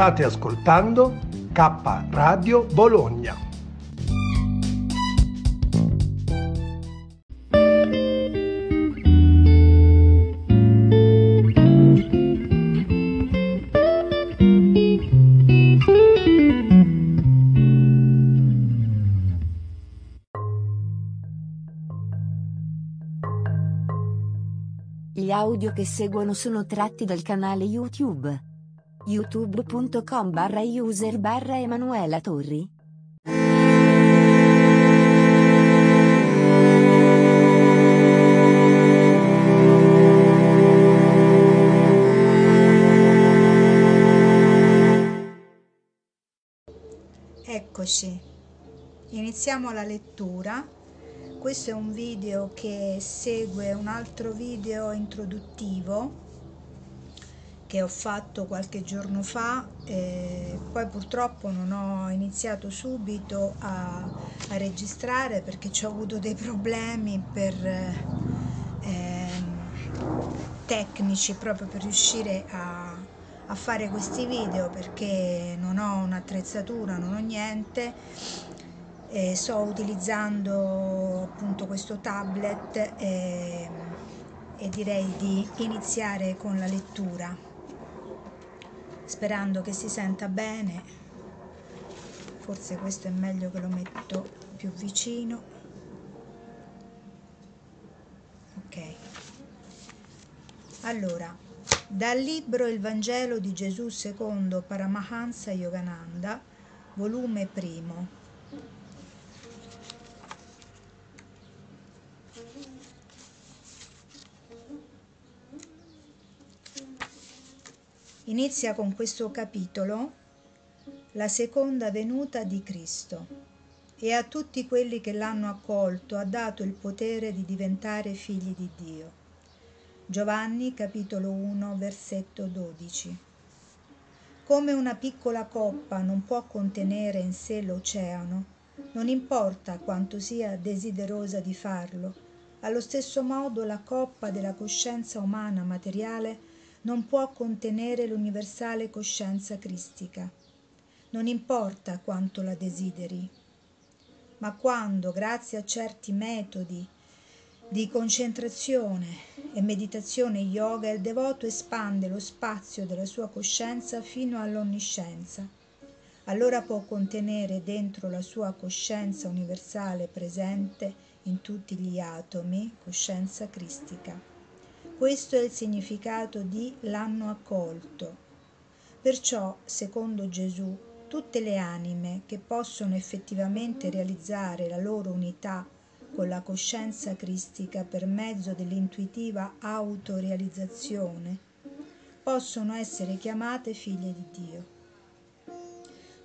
State ascoltando K Radio Bologna. Gli audio che seguono sono tratti dal canale YouTube youtube.com barra user barra Emanuela Torri. Eccoci, iniziamo la lettura. Questo è un video che segue un altro video introduttivo che ho fatto qualche giorno fa, eh, poi purtroppo non ho iniziato subito a, a registrare perché ho avuto dei problemi per, eh, tecnici proprio per riuscire a, a fare questi video perché non ho un'attrezzatura, non ho niente. Eh, sto utilizzando appunto questo tablet e, e direi di iniziare con la lettura sperando che si senta bene. Forse questo è meglio che lo metto più vicino. Ok. Allora dal libro Il Vangelo di Gesù secondo Paramahansa Yogananda volume primo Inizia con questo capitolo la seconda venuta di Cristo e a tutti quelli che l'hanno accolto ha dato il potere di diventare figli di Dio. Giovanni capitolo 1 versetto 12. Come una piccola coppa non può contenere in sé l'oceano, non importa quanto sia desiderosa di farlo, allo stesso modo la coppa della coscienza umana materiale non può contenere l'universale coscienza cristica. Non importa quanto la desideri, ma quando, grazie a certi metodi di concentrazione e meditazione yoga, il devoto espande lo spazio della sua coscienza fino all'onniscienza, allora può contenere dentro la sua coscienza universale presente in tutti gli atomi, coscienza cristica. Questo è il significato di l'hanno accolto. Perciò, secondo Gesù, tutte le anime che possono effettivamente realizzare la loro unità con la coscienza cristica per mezzo dell'intuitiva autorealizzazione possono essere chiamate figlie di Dio.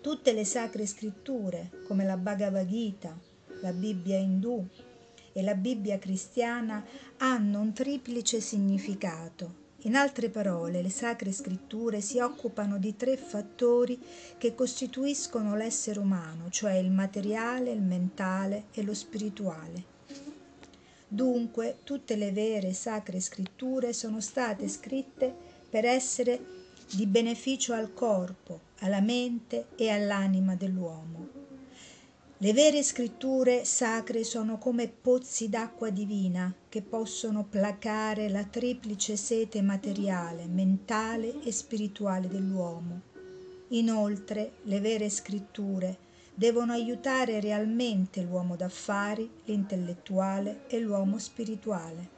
Tutte le sacre scritture, come la Bhagavad Gita, la Bibbia indù, e la Bibbia cristiana hanno un triplice significato. In altre parole, le sacre scritture si occupano di tre fattori che costituiscono l'essere umano, cioè il materiale, il mentale e lo spirituale. Dunque, tutte le vere sacre scritture sono state scritte per essere di beneficio al corpo, alla mente e all'anima dell'uomo. Le vere scritture sacre sono come pozzi d'acqua divina che possono placare la triplice sete materiale, mentale e spirituale dell'uomo. Inoltre, le vere scritture devono aiutare realmente l'uomo d'affari, l'intellettuale e l'uomo spirituale.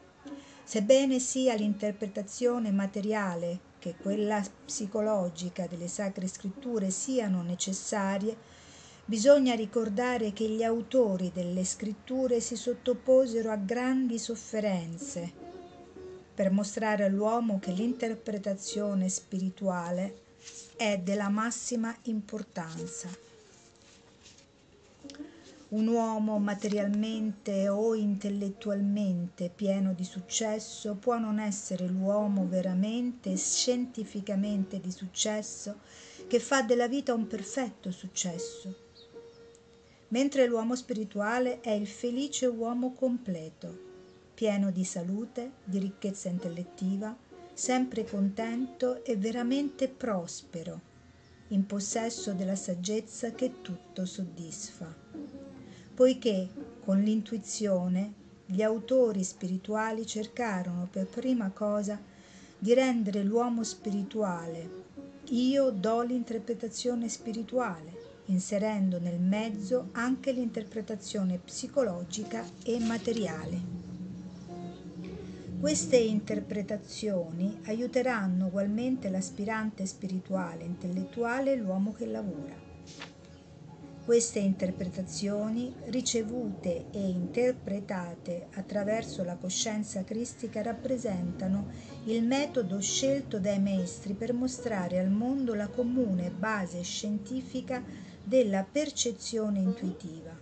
Sebbene sia l'interpretazione materiale che quella psicologica delle sacre scritture siano necessarie, Bisogna ricordare che gli autori delle scritture si sottoposero a grandi sofferenze per mostrare all'uomo che l'interpretazione spirituale è della massima importanza. Un uomo materialmente o intellettualmente pieno di successo può non essere l'uomo veramente e scientificamente di successo che fa della vita un perfetto successo, mentre l'uomo spirituale è il felice uomo completo, pieno di salute, di ricchezza intellettiva, sempre contento e veramente prospero, in possesso della saggezza che tutto soddisfa. Poiché con l'intuizione gli autori spirituali cercarono per prima cosa di rendere l'uomo spirituale io do l'interpretazione spirituale, inserendo nel mezzo anche l'interpretazione psicologica e materiale. Queste interpretazioni aiuteranno ugualmente l'aspirante spirituale intellettuale e l'uomo che lavora. Queste interpretazioni, ricevute e interpretate attraverso la coscienza cristica, rappresentano il metodo scelto dai maestri per mostrare al mondo la comune base scientifica della percezione intuitiva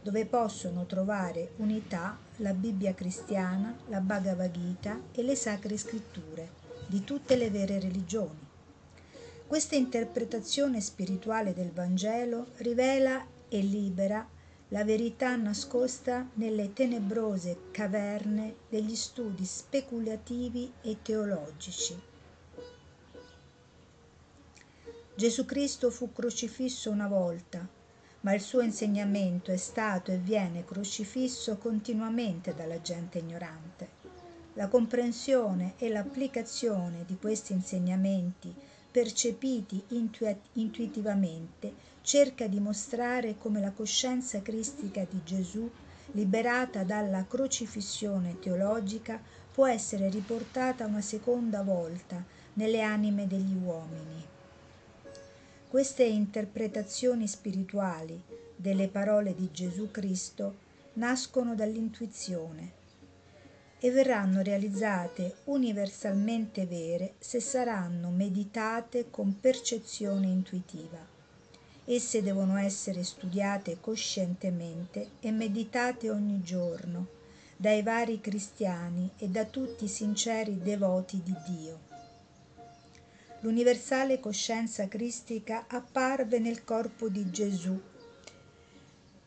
dove possono trovare unità la Bibbia cristiana, la Bhagavad Gita e le sacre scritture di tutte le vere religioni. Questa interpretazione spirituale del Vangelo rivela e libera la verità nascosta nelle tenebrose caverne degli studi speculativi e teologici. Gesù Cristo fu crocifisso una volta ma il suo insegnamento è stato e viene crocifisso continuamente dalla gente ignorante. La comprensione e l'applicazione di questi insegnamenti, percepiti intu- intuitivamente, cerca di mostrare come la coscienza cristica di Gesù, liberata dalla crocifissione teologica, può essere riportata una seconda volta nelle anime degli uomini. Queste interpretazioni spirituali delle parole di Gesù Cristo nascono dall'intuizione e verranno realizzate universalmente vere se saranno meditate con percezione intuitiva. Esse devono essere studiate coscientemente e meditate ogni giorno dai vari cristiani e da tutti i sinceri devoti di Dio l'universale coscienza cristica apparve nel corpo di Gesù.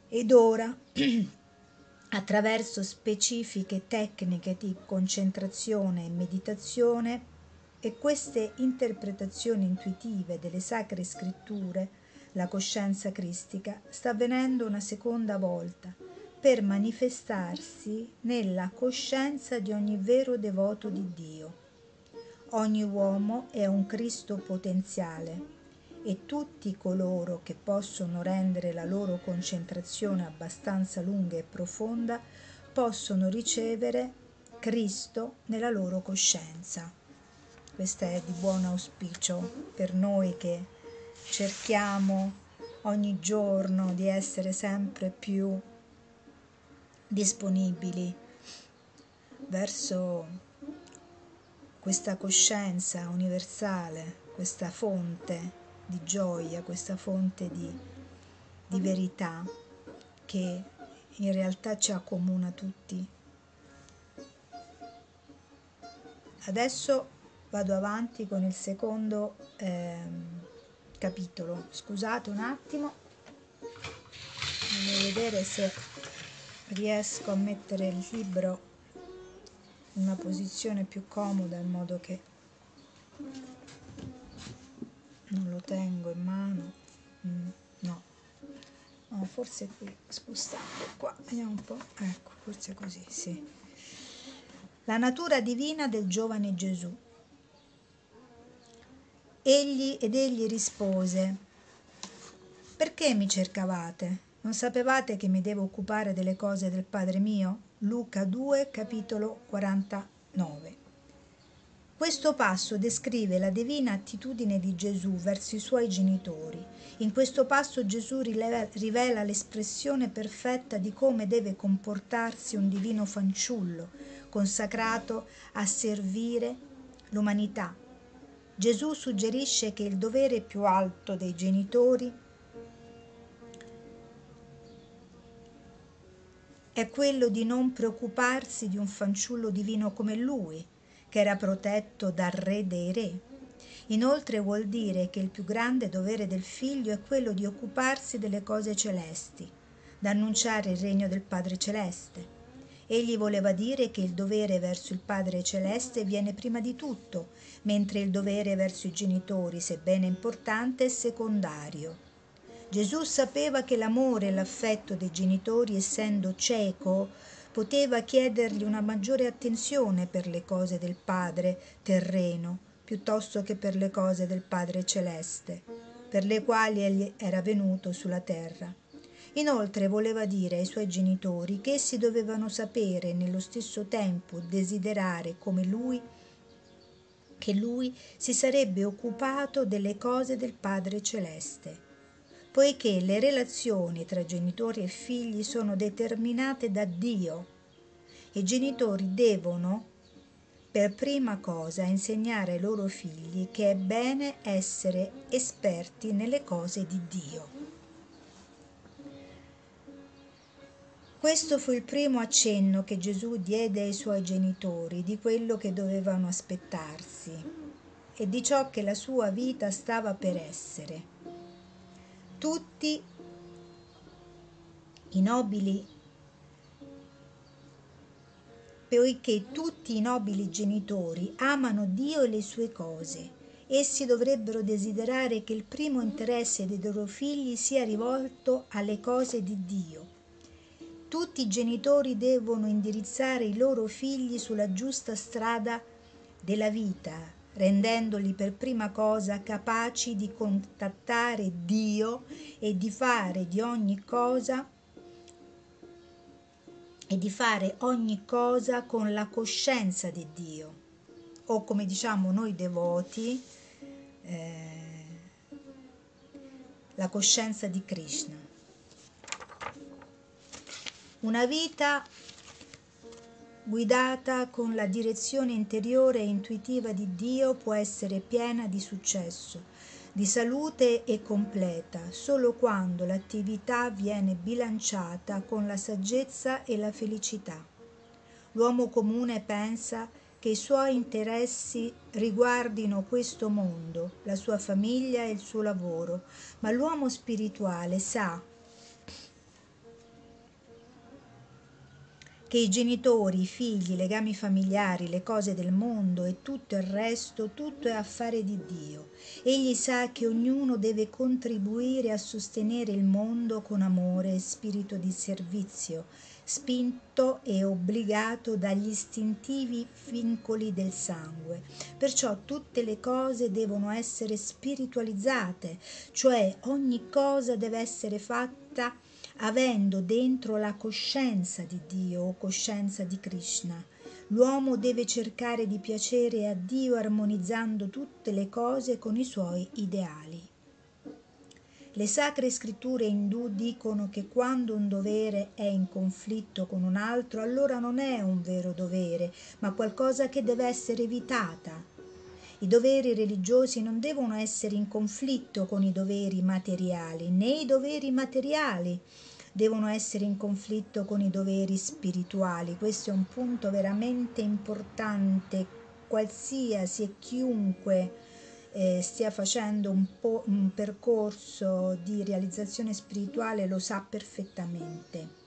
Ed ora, attraverso specifiche tecniche di concentrazione e meditazione e queste interpretazioni intuitive delle sacre scritture, la coscienza cristica sta avvenendo una seconda volta per manifestarsi nella coscienza di ogni vero devoto di Dio Ogni uomo è un Cristo potenziale e tutti coloro che possono rendere la loro concentrazione abbastanza lunga e profonda possono ricevere Cristo nella loro coscienza. Questo è di buon auspicio per noi che cerchiamo ogni giorno di essere sempre più disponibili verso questa coscienza universale, questa fonte di gioia, questa fonte di, di verità che in realtà ci accomuna tutti. Adesso vado avanti con il secondo eh, capitolo. Scusate un attimo, voglio vedere se riesco a mettere il libro una posizione più comoda in modo che non lo tengo in mano. Mm, no. No forse qui spostando qua vediamo un po' ecco forse così sì. La natura divina del giovane Gesù. Egli ed egli rispose perché mi cercavate non sapevate che mi devo occupare delle cose del Padre mio Luca 2, capitolo 49. Questo passo descrive la divina attitudine di Gesù verso i suoi genitori. In questo passo Gesù rivela l'espressione perfetta di come deve comportarsi un divino fanciullo consacrato a servire l'umanità. Gesù suggerisce che il dovere più alto dei genitori è quello di non preoccuparsi di un fanciullo divino come lui, che era protetto dal re dei re. Inoltre vuol dire che il più grande dovere del figlio è quello di occuparsi delle cose celesti, da annunciare il regno del Padre Celeste. Egli voleva dire che il dovere verso il Padre Celeste viene prima di tutto, mentre il dovere verso i genitori, sebbene importante, è secondario. Gesù sapeva che l'amore e l'affetto dei genitori, essendo cieco, poteva chiedergli una maggiore attenzione per le cose del Padre terreno, piuttosto che per le cose del Padre celeste, per le quali egli era venuto sulla terra. Inoltre voleva dire ai suoi genitori che essi dovevano sapere e nello stesso tempo desiderare come lui che lui si sarebbe occupato delle cose del Padre celeste poiché le relazioni tra genitori e figli sono determinate da Dio. I genitori devono, per prima cosa, insegnare ai loro figli che è bene essere esperti nelle cose di Dio. Questo fu il primo accenno che Gesù diede ai suoi genitori di quello che dovevano aspettarsi e di ciò che la sua vita stava per essere tutti i nobili poiché tutti i nobili genitori amano Dio e le sue cose. Essi dovrebbero desiderare che il primo interesse dei loro figli sia rivolto alle cose di Dio. Tutti i genitori devono indirizzare i loro figli sulla giusta strada della vita, rendendoli per prima cosa capaci di contattare Dio e di fare di ogni cosa e di fare ogni cosa con la coscienza di Dio. O come diciamo noi devoti eh, la coscienza di Krishna. Una vita guidata con la direzione interiore e intuitiva di Dio, può essere piena di successo, di salute e completa, solo quando l'attività viene bilanciata con la saggezza e la felicità. L'uomo comune pensa che i suoi interessi riguardino questo mondo, la sua famiglia e il suo lavoro, ma l'uomo spirituale sa che i genitori, i figli, i legami familiari, le cose del mondo e tutto il resto, tutto è affare di Dio. Egli sa che ognuno deve contribuire a sostenere il mondo con amore e spirito di servizio, spinto e obbligato dagli istintivi vincoli del sangue. Perciò tutte le cose devono essere spiritualizzate, cioè ogni cosa deve essere fatta avendo dentro la coscienza di Dio o coscienza di Krishna. L'uomo deve cercare di piacere a Dio armonizzando tutte le cose con i suoi ideali. Le sacre scritture indù dicono che quando un dovere è in conflitto con un altro, allora non è un vero dovere, ma qualcosa che deve essere evitata. I doveri religiosi non devono essere in conflitto con i doveri materiali, né i doveri materiali devono essere in conflitto con i doveri spirituali. Questo è un punto veramente importante, qualsiasi e chiunque eh, stia facendo un, po', un percorso di realizzazione spirituale lo sa perfettamente.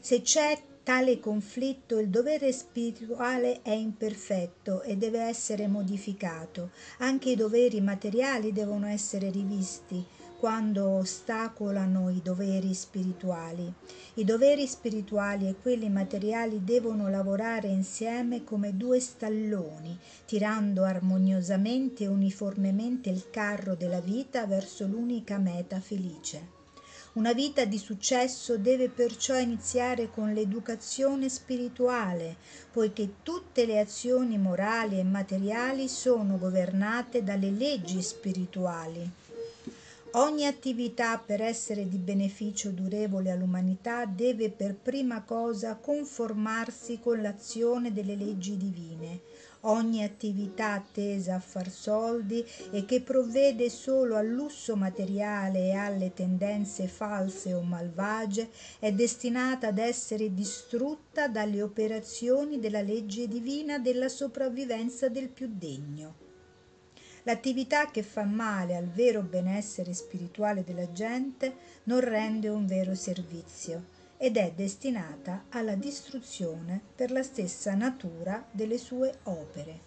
Se c'è tale conflitto il dovere spirituale è imperfetto e deve essere modificato. Anche i doveri materiali devono essere rivisti quando ostacolano i doveri spirituali. I doveri spirituali e quelli materiali devono lavorare insieme come due stalloni, tirando armoniosamente e uniformemente il carro della vita verso l'unica meta felice. Una vita di successo deve perciò iniziare con l'educazione spirituale, poiché tutte le azioni morali e materiali sono governate dalle leggi spirituali. Ogni attività per essere di beneficio durevole all'umanità deve per prima cosa conformarsi con l'azione delle leggi divine. Ogni attività tesa a far soldi e che provvede solo al lusso materiale e alle tendenze false o malvagie è destinata ad essere distrutta dalle operazioni della legge divina della sopravvivenza del più degno. L'attività che fa male al vero benessere spirituale della gente non rende un vero servizio ed è destinata alla distruzione per la stessa natura delle sue opere.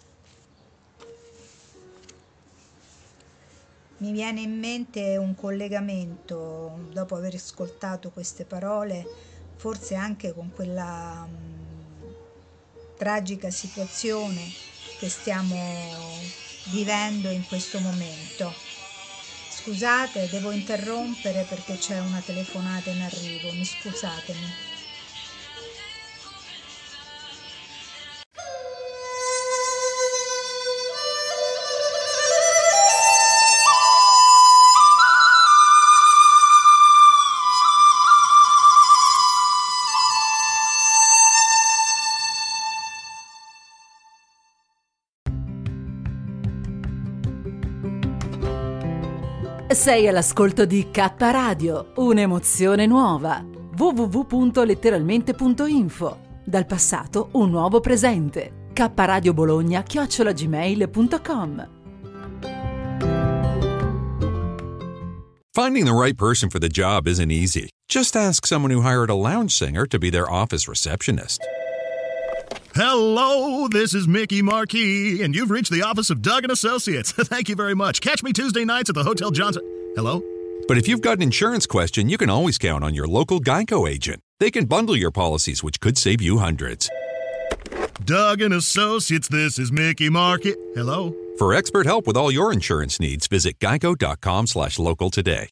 Mi viene in mente un collegamento, dopo aver ascoltato queste parole, forse anche con quella mh, tragica situazione che stiamo vivendo in questo momento. Scusate, devo interrompere perché c'è una telefonata in arrivo, mi scusatemi. Sei all'ascolto di K Radio, un'emozione nuova. www.letteralmente.info. Dal passato un nuovo presente. K Radio Bologna chiocciolagmail.com. Finding the right person for the job isn't easy. Just ask someone who hired a lounge singer to be their office receptionist. Hello, this is Mickey Marquis, and you've reached the office of Doug and Associates. Thank you very much. Catch me Tuesday nights at the Hotel Johnson. Hello? But if you've got an insurance question, you can always count on your local Geico agent. They can bundle your policies, which could save you hundreds. Doug and Associates, this is Mickey Marquis. Hello? For expert help with all your insurance needs, visit geico.com slash local today.